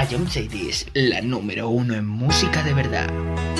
a Jump Cities, la número uno en música de verdad.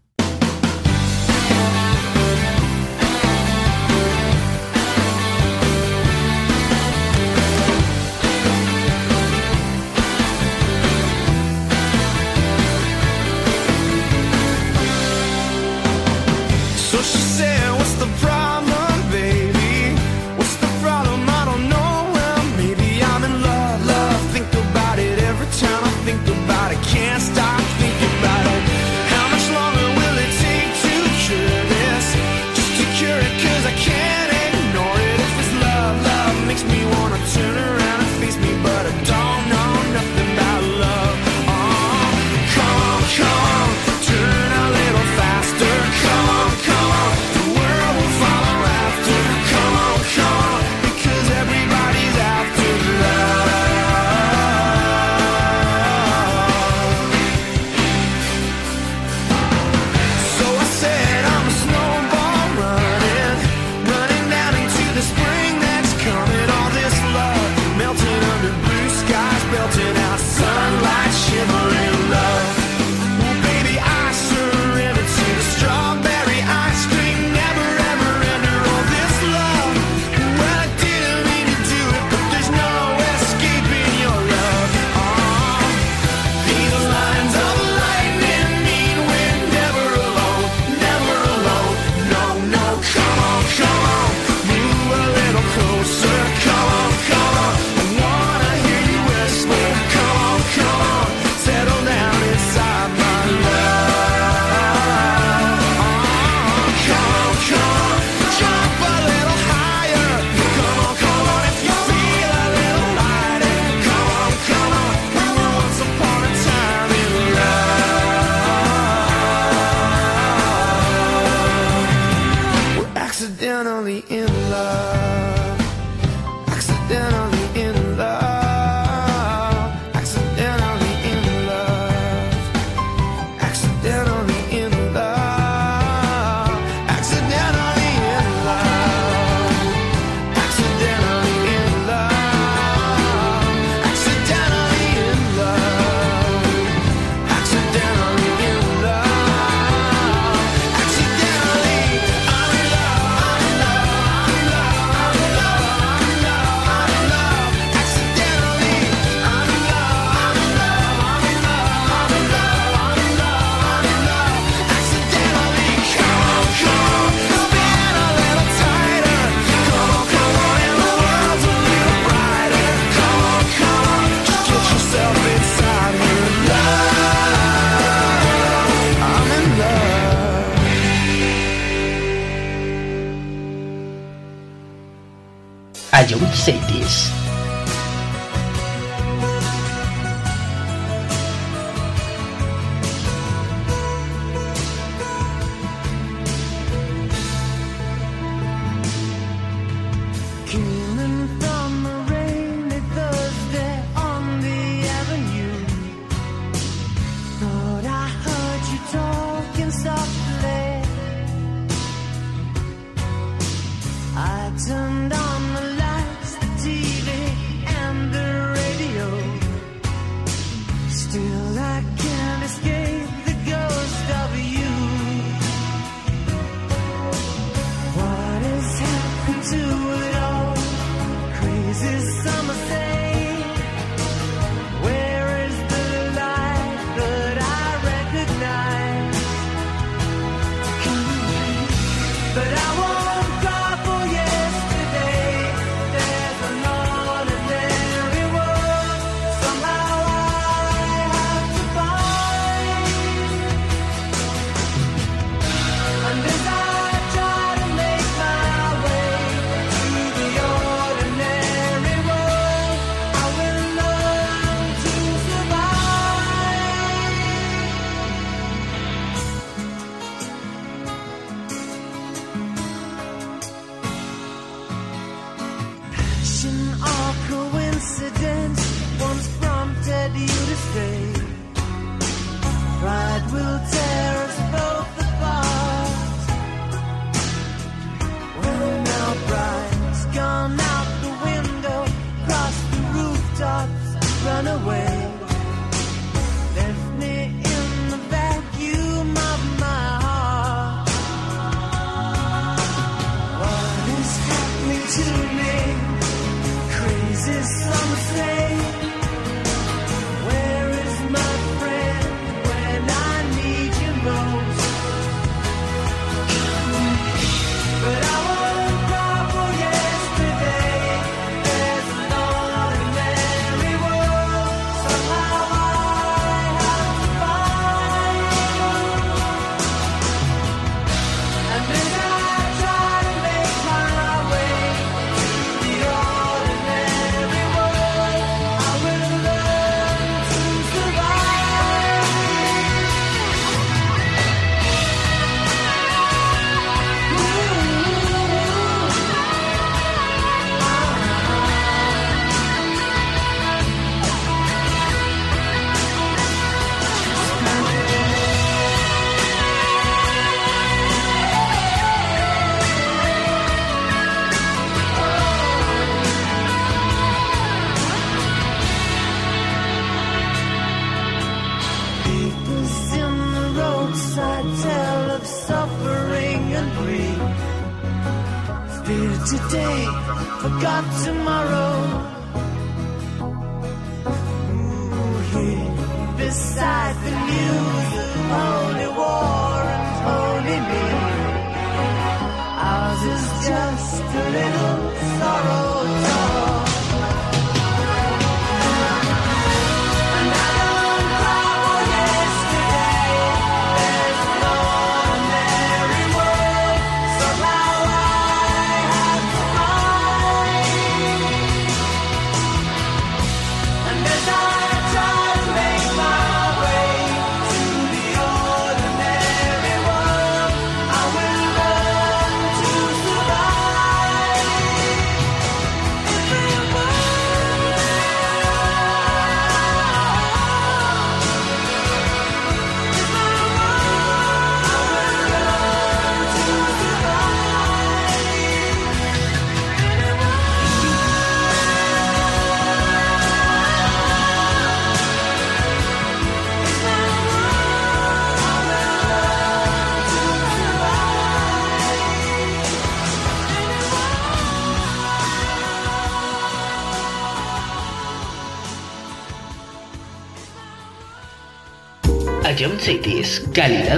verdade, eu sei disso.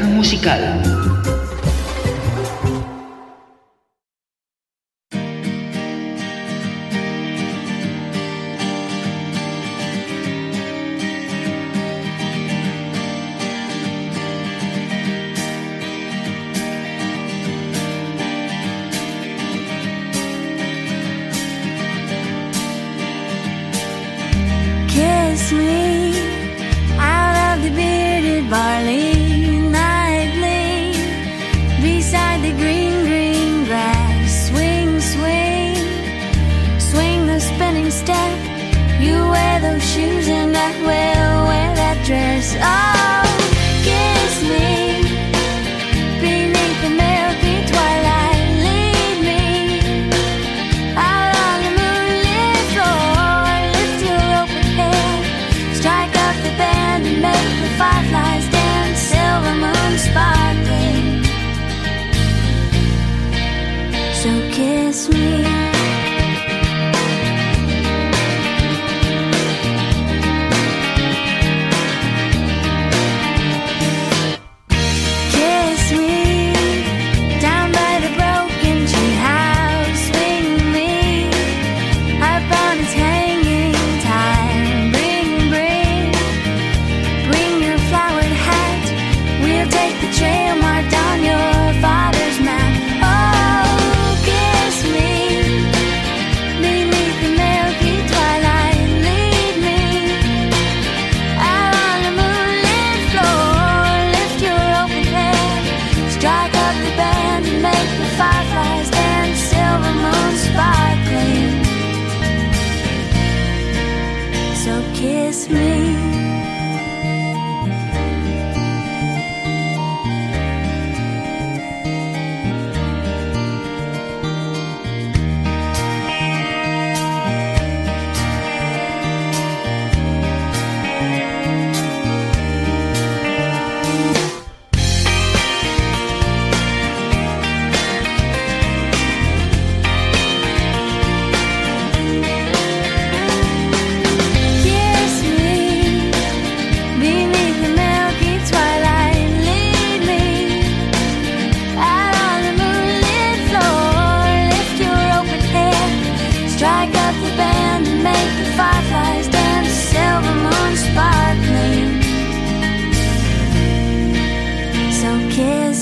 Musical.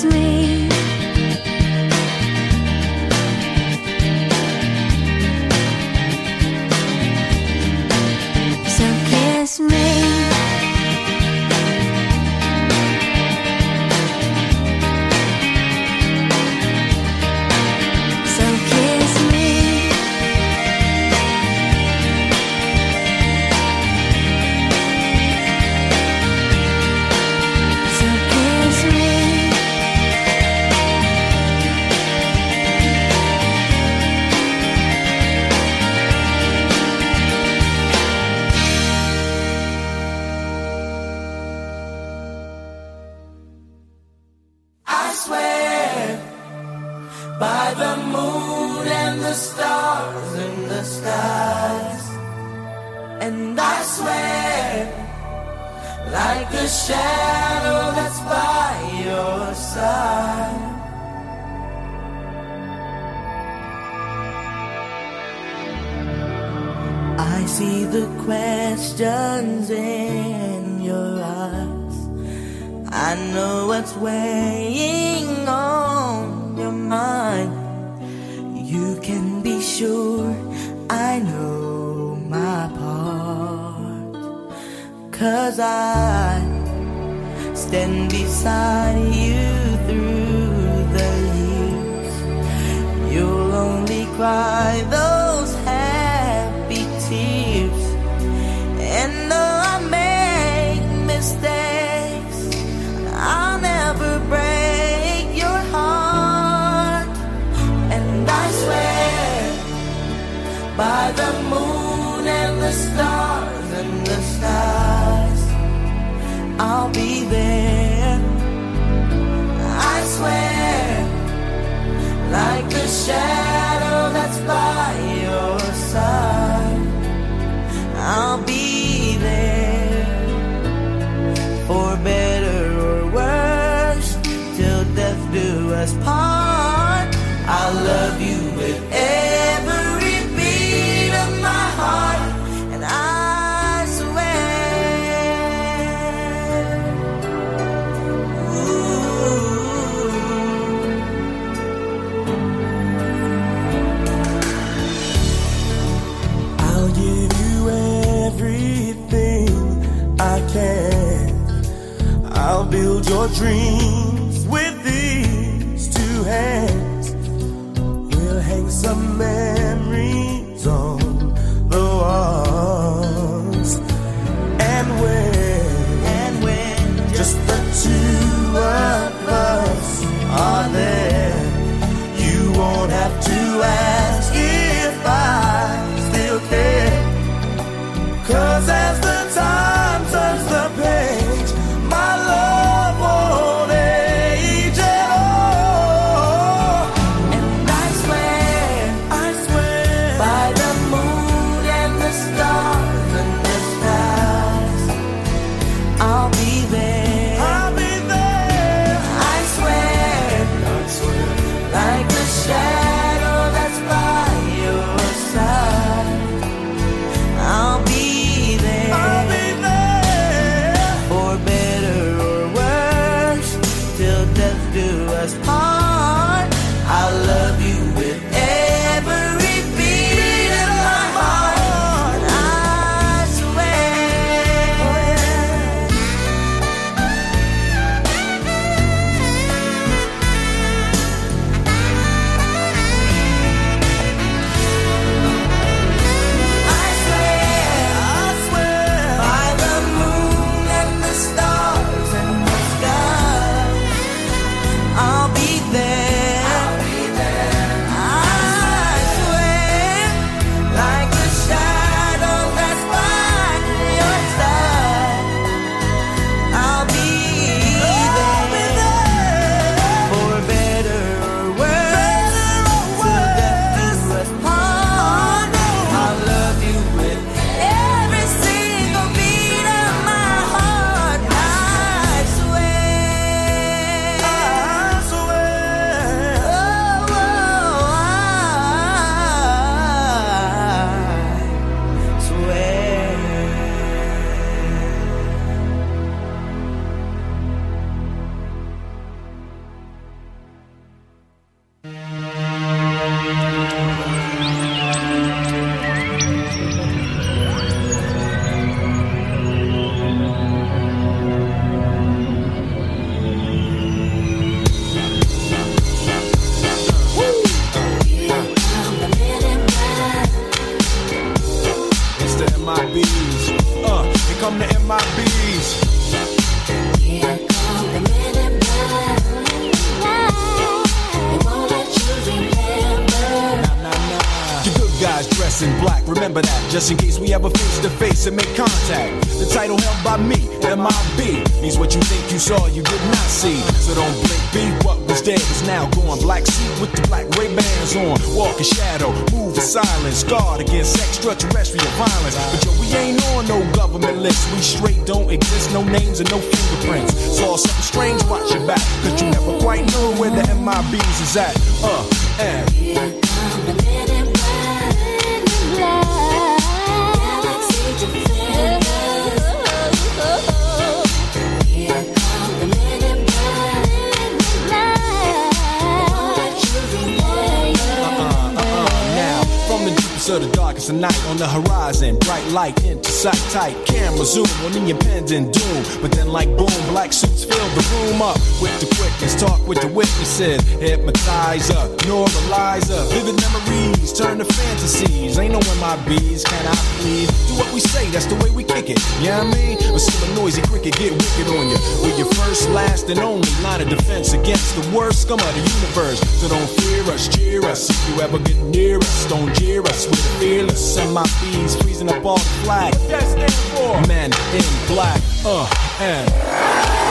Me. Hypnotizer neuralizer vivid memories turn to fantasies. Ain't no my bees can I please? Do what we say that's the way we kick it. Yeah you know I mean? Or see a noisy cricket get wicked on you with your first last and only line of defense against the worst scum of the universe. So don't fear us cheer us. If you ever get near us don't jeer us. We're fearless and my bees freezing up all the flag. That stand for men in black uh and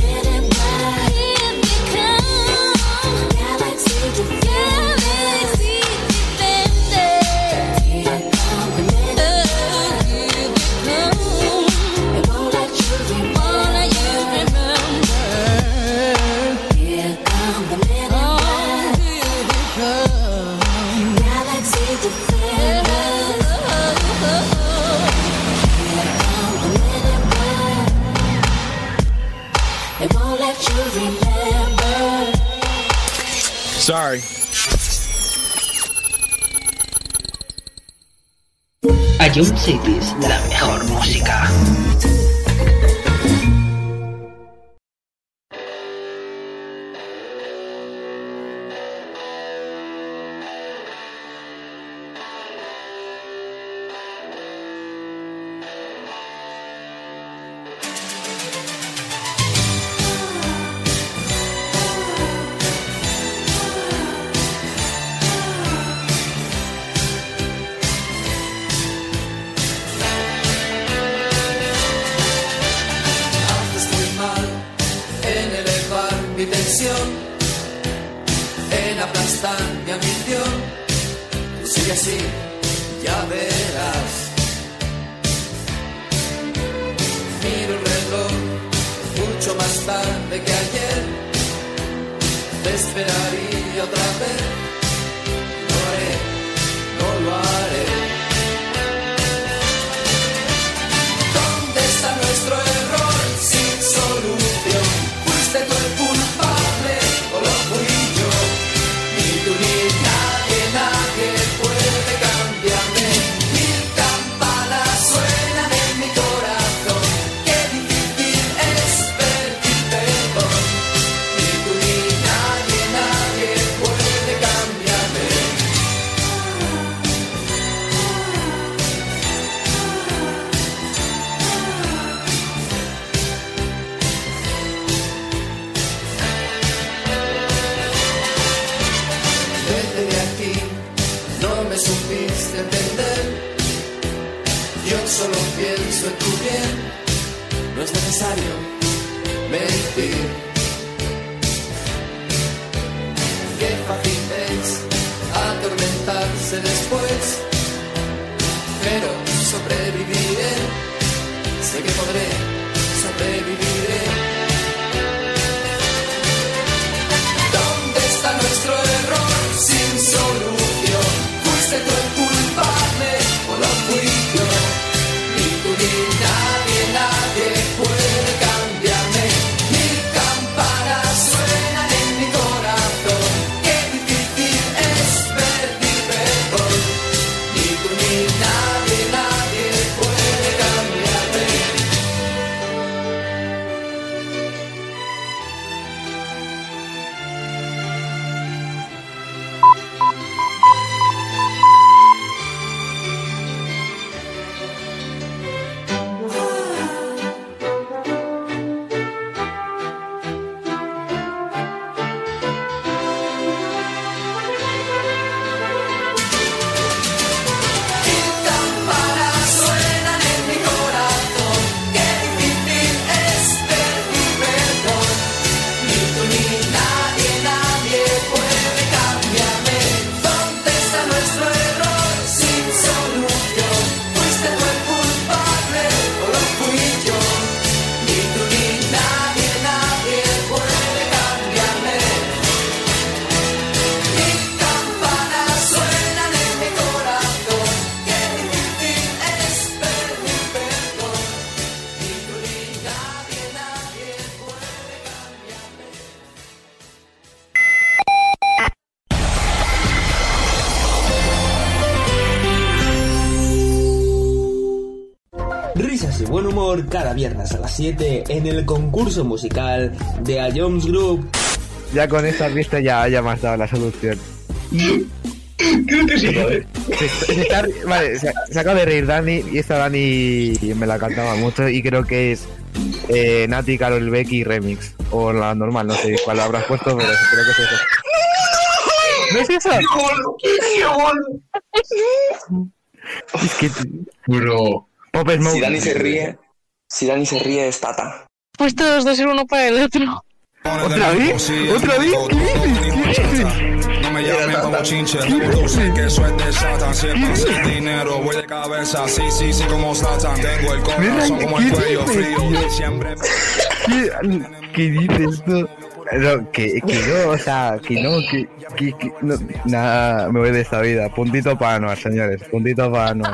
Sorry. Ion Cities, la mejor música. 2007 en el concurso musical de A Jones Group. Ya con esta pista ya, ya me has dado la solución. Creo que sí. ¿eh? Se, se está, vale, se, se, acaba de reír Dani y esta Dani me la cantaba mucho y creo que es eh, Nati, Carol Becky Remix o la normal, no sé cuál habrás puesto, pero creo que es eso. ¿No es eso? ¡Qué Es que... Bro. Pop Smoke. Si Dani se ríe si Dani se ríe es Tata. Pues todos dos ser uno para el otro. ¿Otra vez? ¿Otra vez? ¿Qué dices? ¿Qué dices? No me llamen como chinche, tú sé que es de Satan. Si el pase es dinero, voy de cabeza. Sí, sí, sí, como Satan. Tengo el corazón como el cuello frío. Siempre. ¿Qué, qué dices tú? No, que, que no, o sea, que no, que, que, que no, nada, me voy de esta vida. Puntito para Anuar, señores, puntito para Anuar.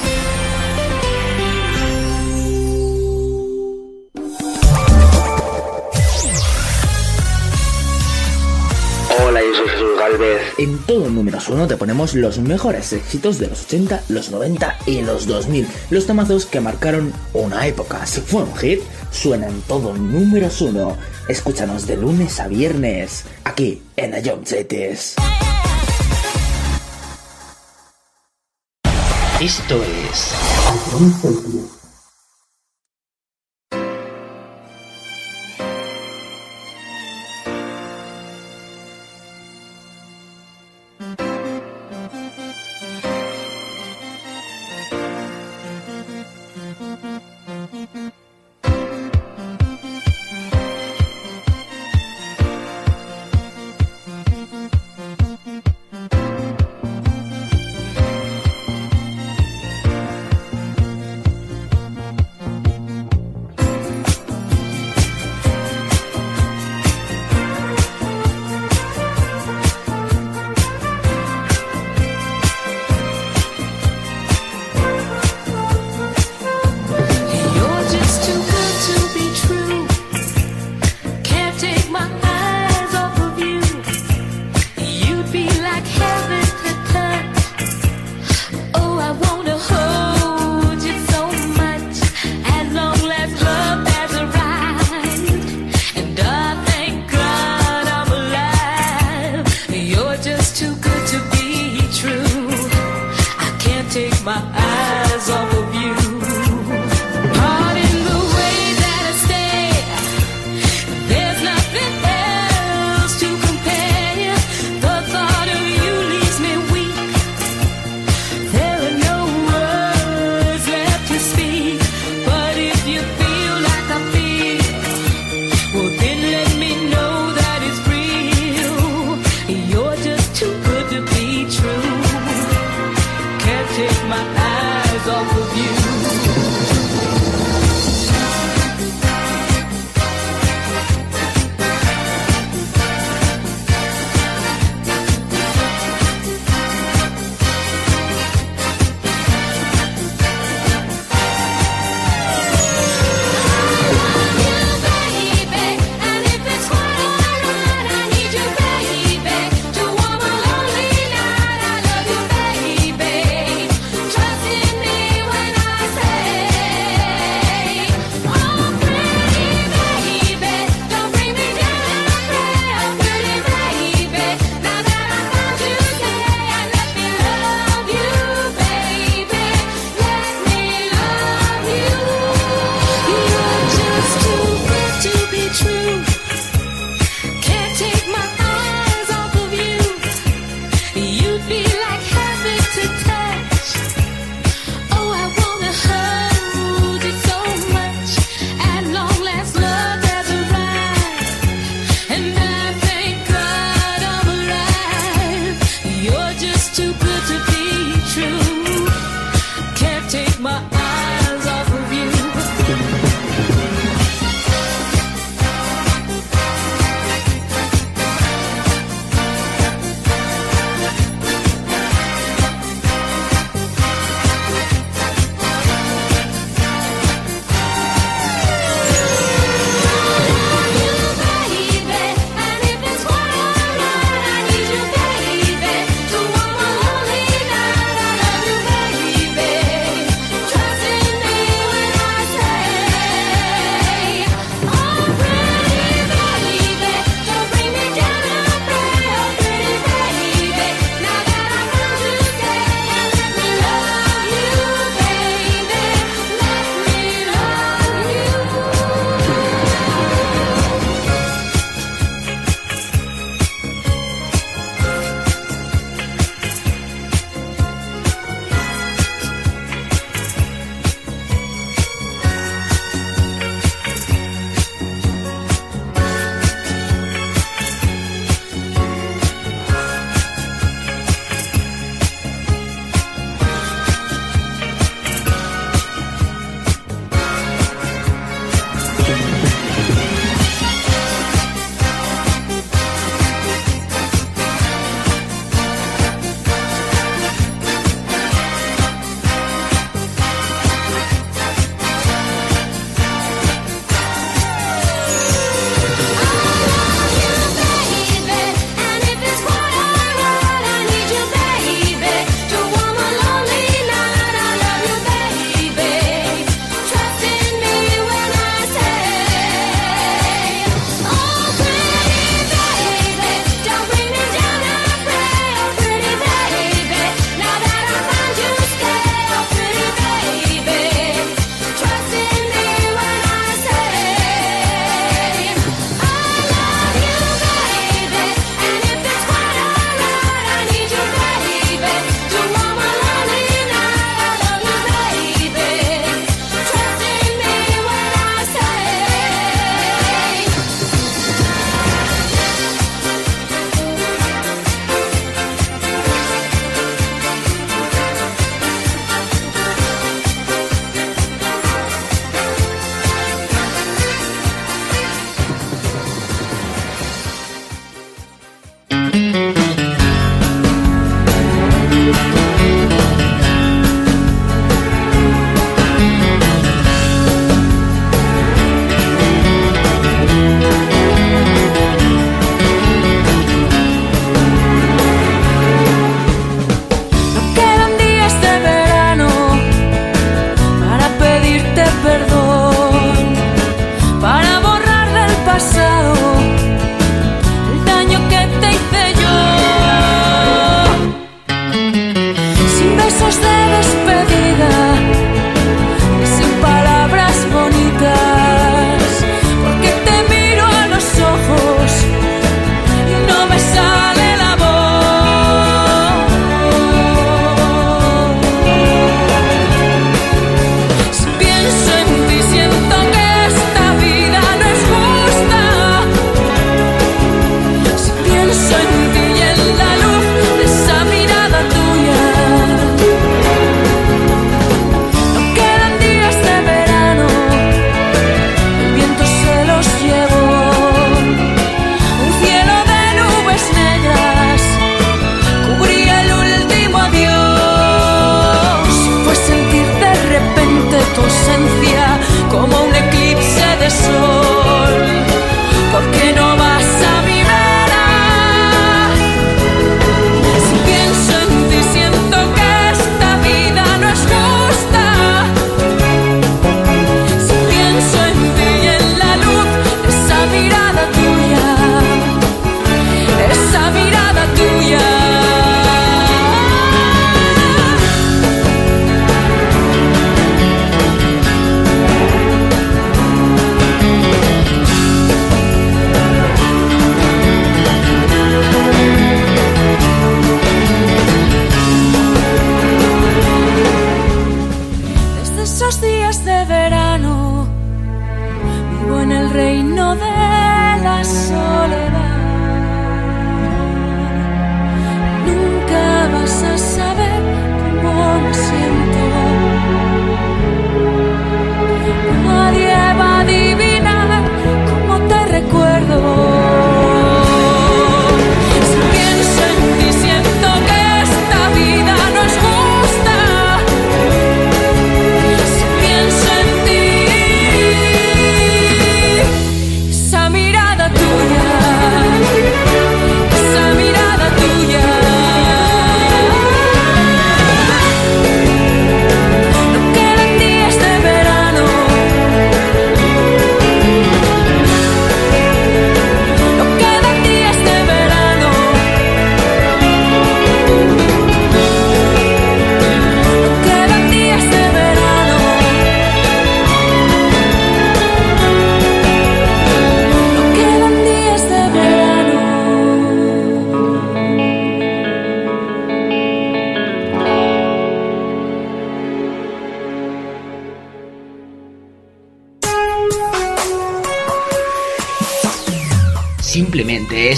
En todo números uno te ponemos los mejores éxitos de los 80, los 90 y los 2000. Los temazos que marcaron una época. Si fue un hit, suenan todo números uno. Escúchanos de lunes a viernes, aquí en A John Cities. Esto es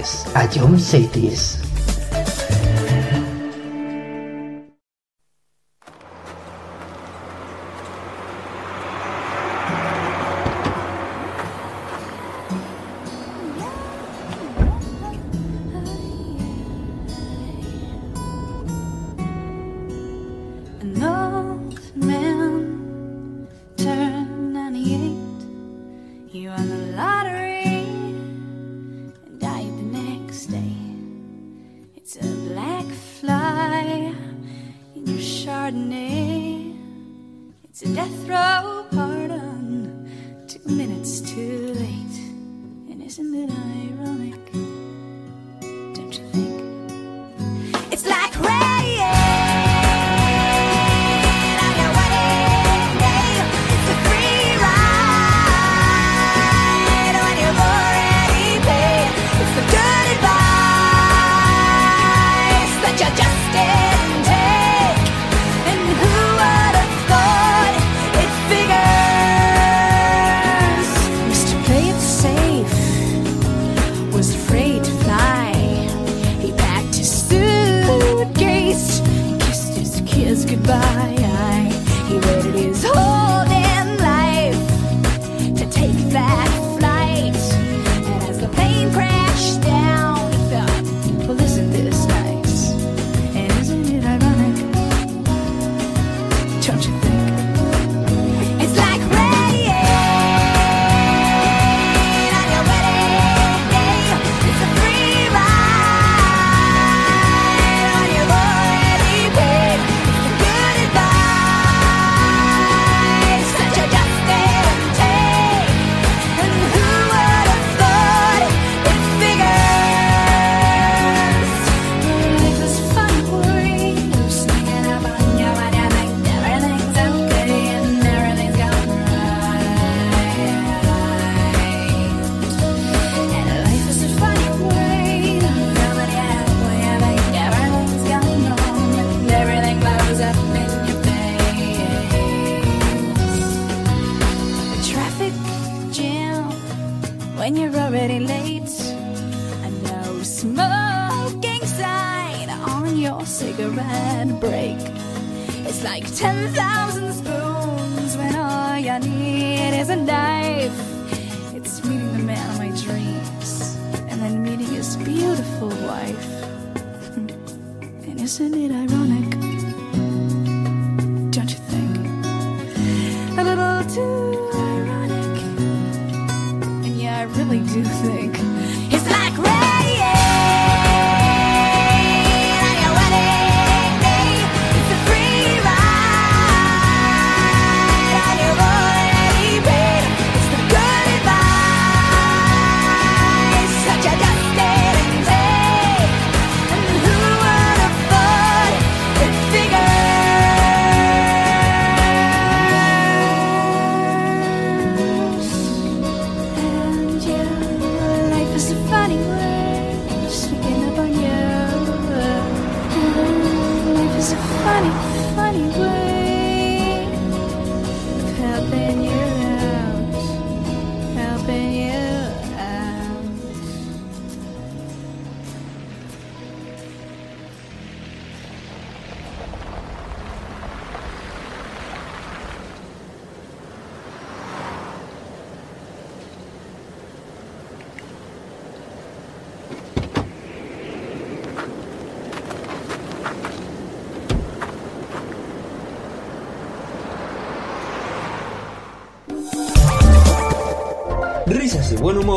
Esto es Ion 60s.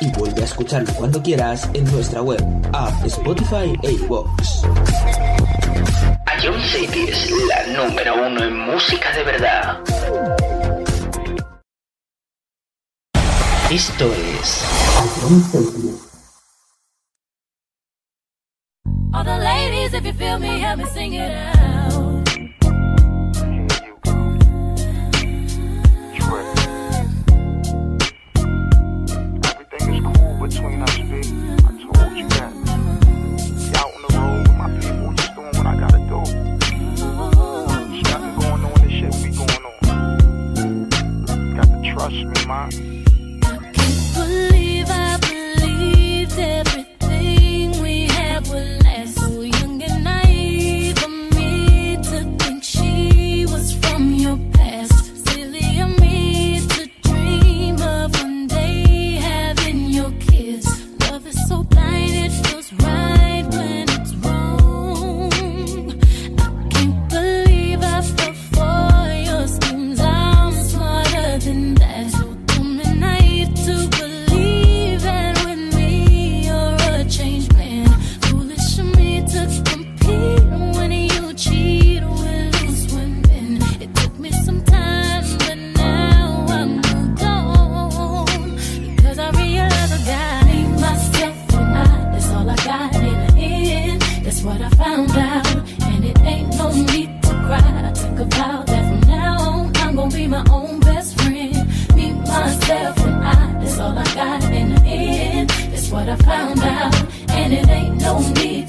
y vuelve a escucharlo cuando quieras en nuestra web, app, Spotify e iVoox. Ion City es la número uno en música de verdad. Esto es Ion City. All the ladies, if you feel me, help me sing it out. between us, told you that. Be out on the road with my people, just doing what I gotta do. There's nothing going on, this shit be going on. You got to trust me, man. I can't believe I believed it. I found out. And it ain't no need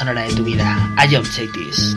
sonora de tu vida, a John Cities.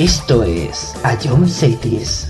Esto es A John Cities.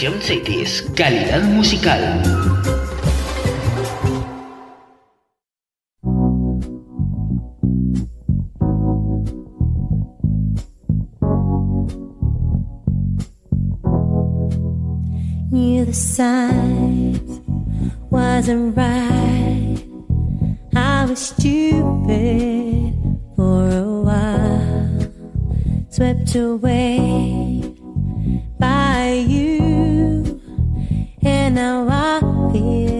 Session Cities, calidad musical. Knew the signs wasn't right. I was stupid for a while, swept away now I feel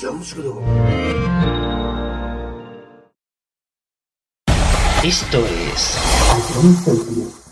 Jones. Esto es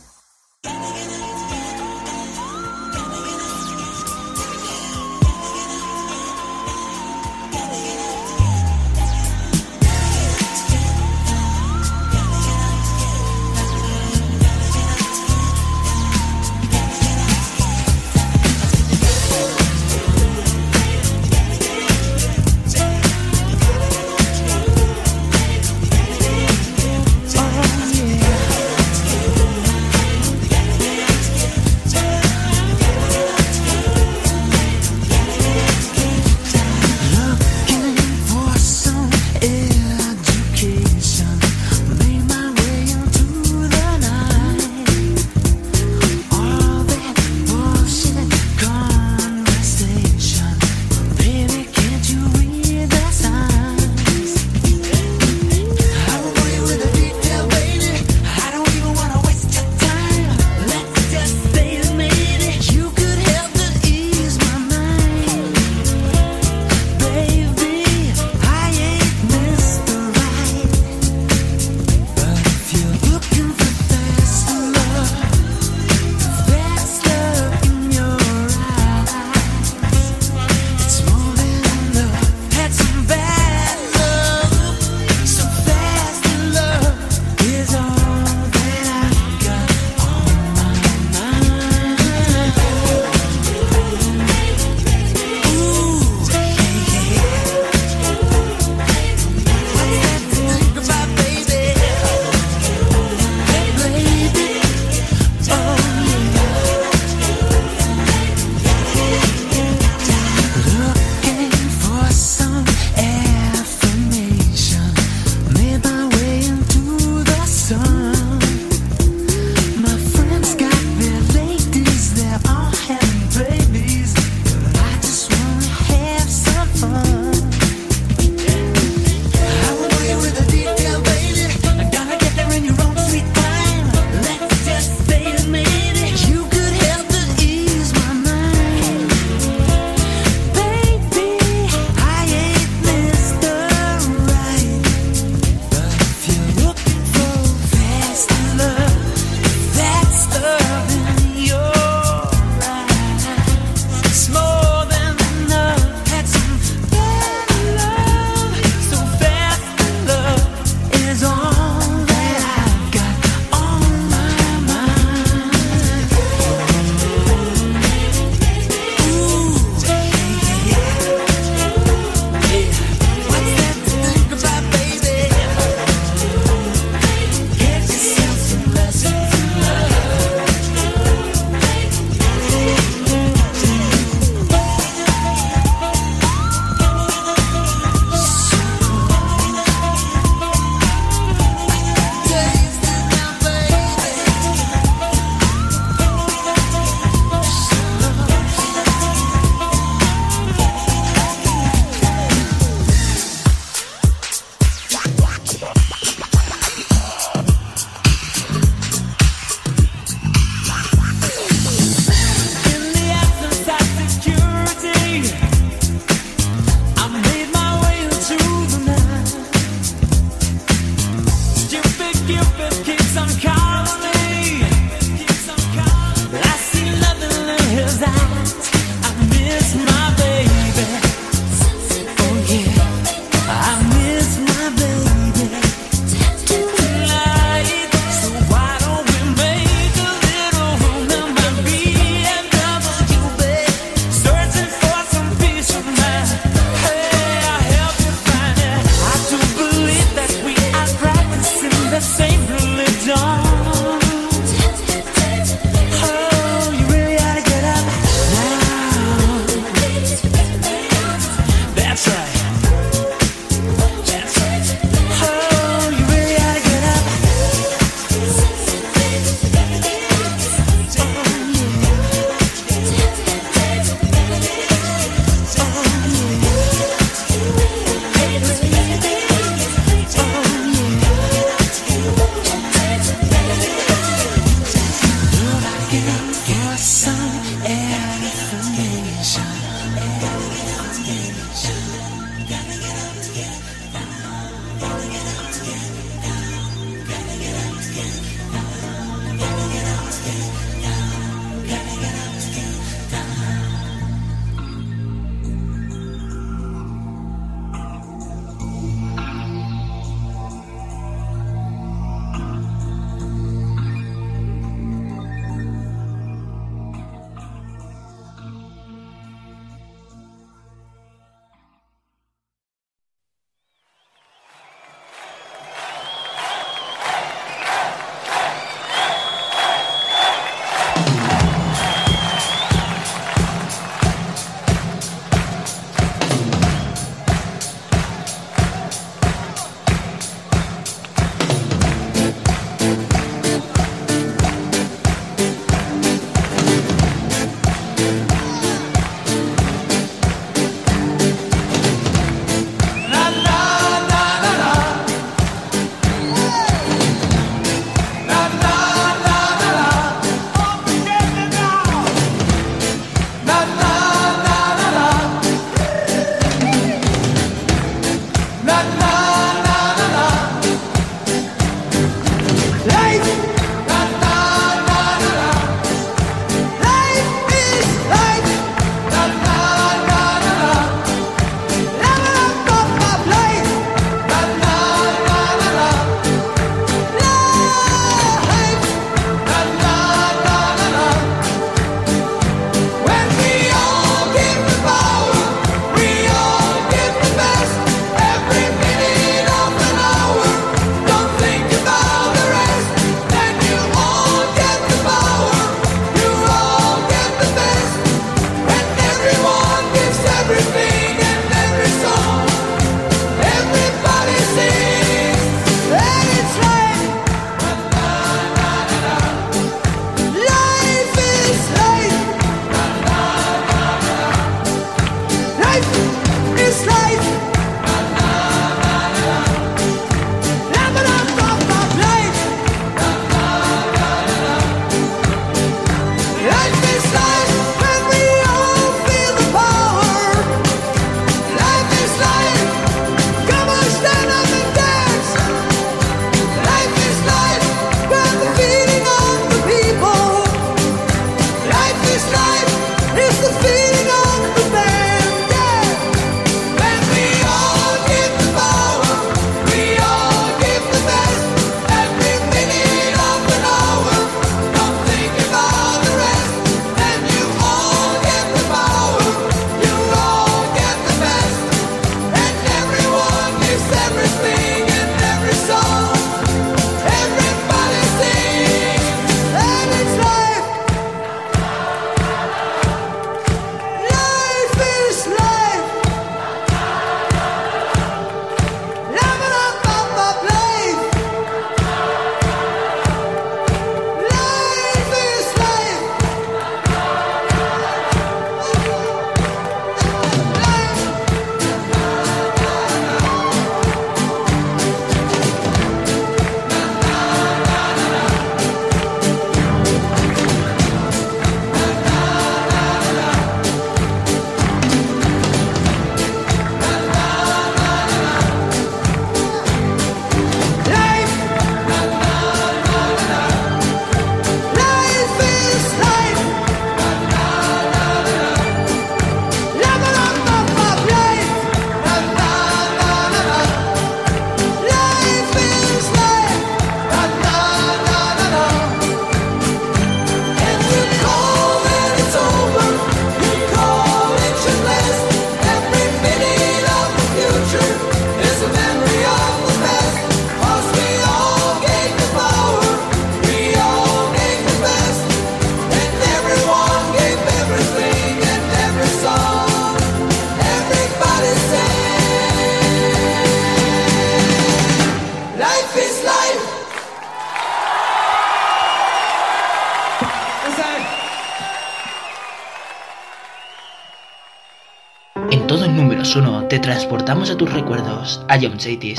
Vamos a tus recuerdos, a John Chaitis.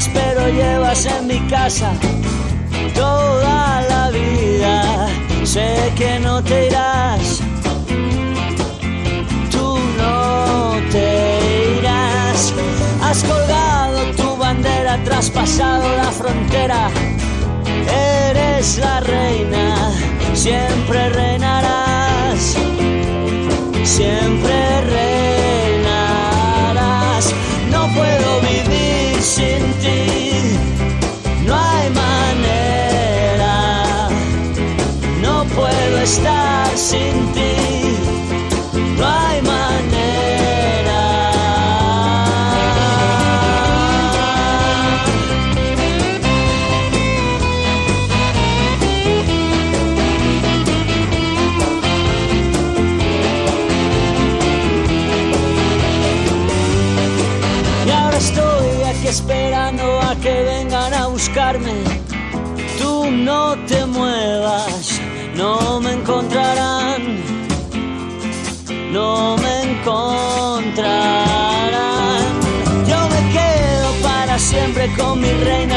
pero llevas en mi casa toda la vida. Sé que no te irás, tú no te irás. Has colgado tu bandera, traspasado la frontera. Eres la reina, siempre reinarás, siempre. estar sin ti.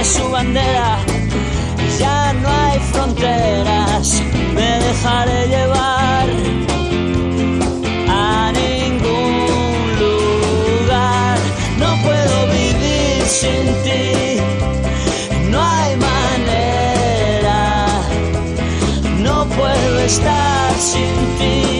su bandera ya no hay fronteras. Me dejaré llevar a ningún lugar. No puedo vivir sin ti. No hay manera. No puedo estar sin ti.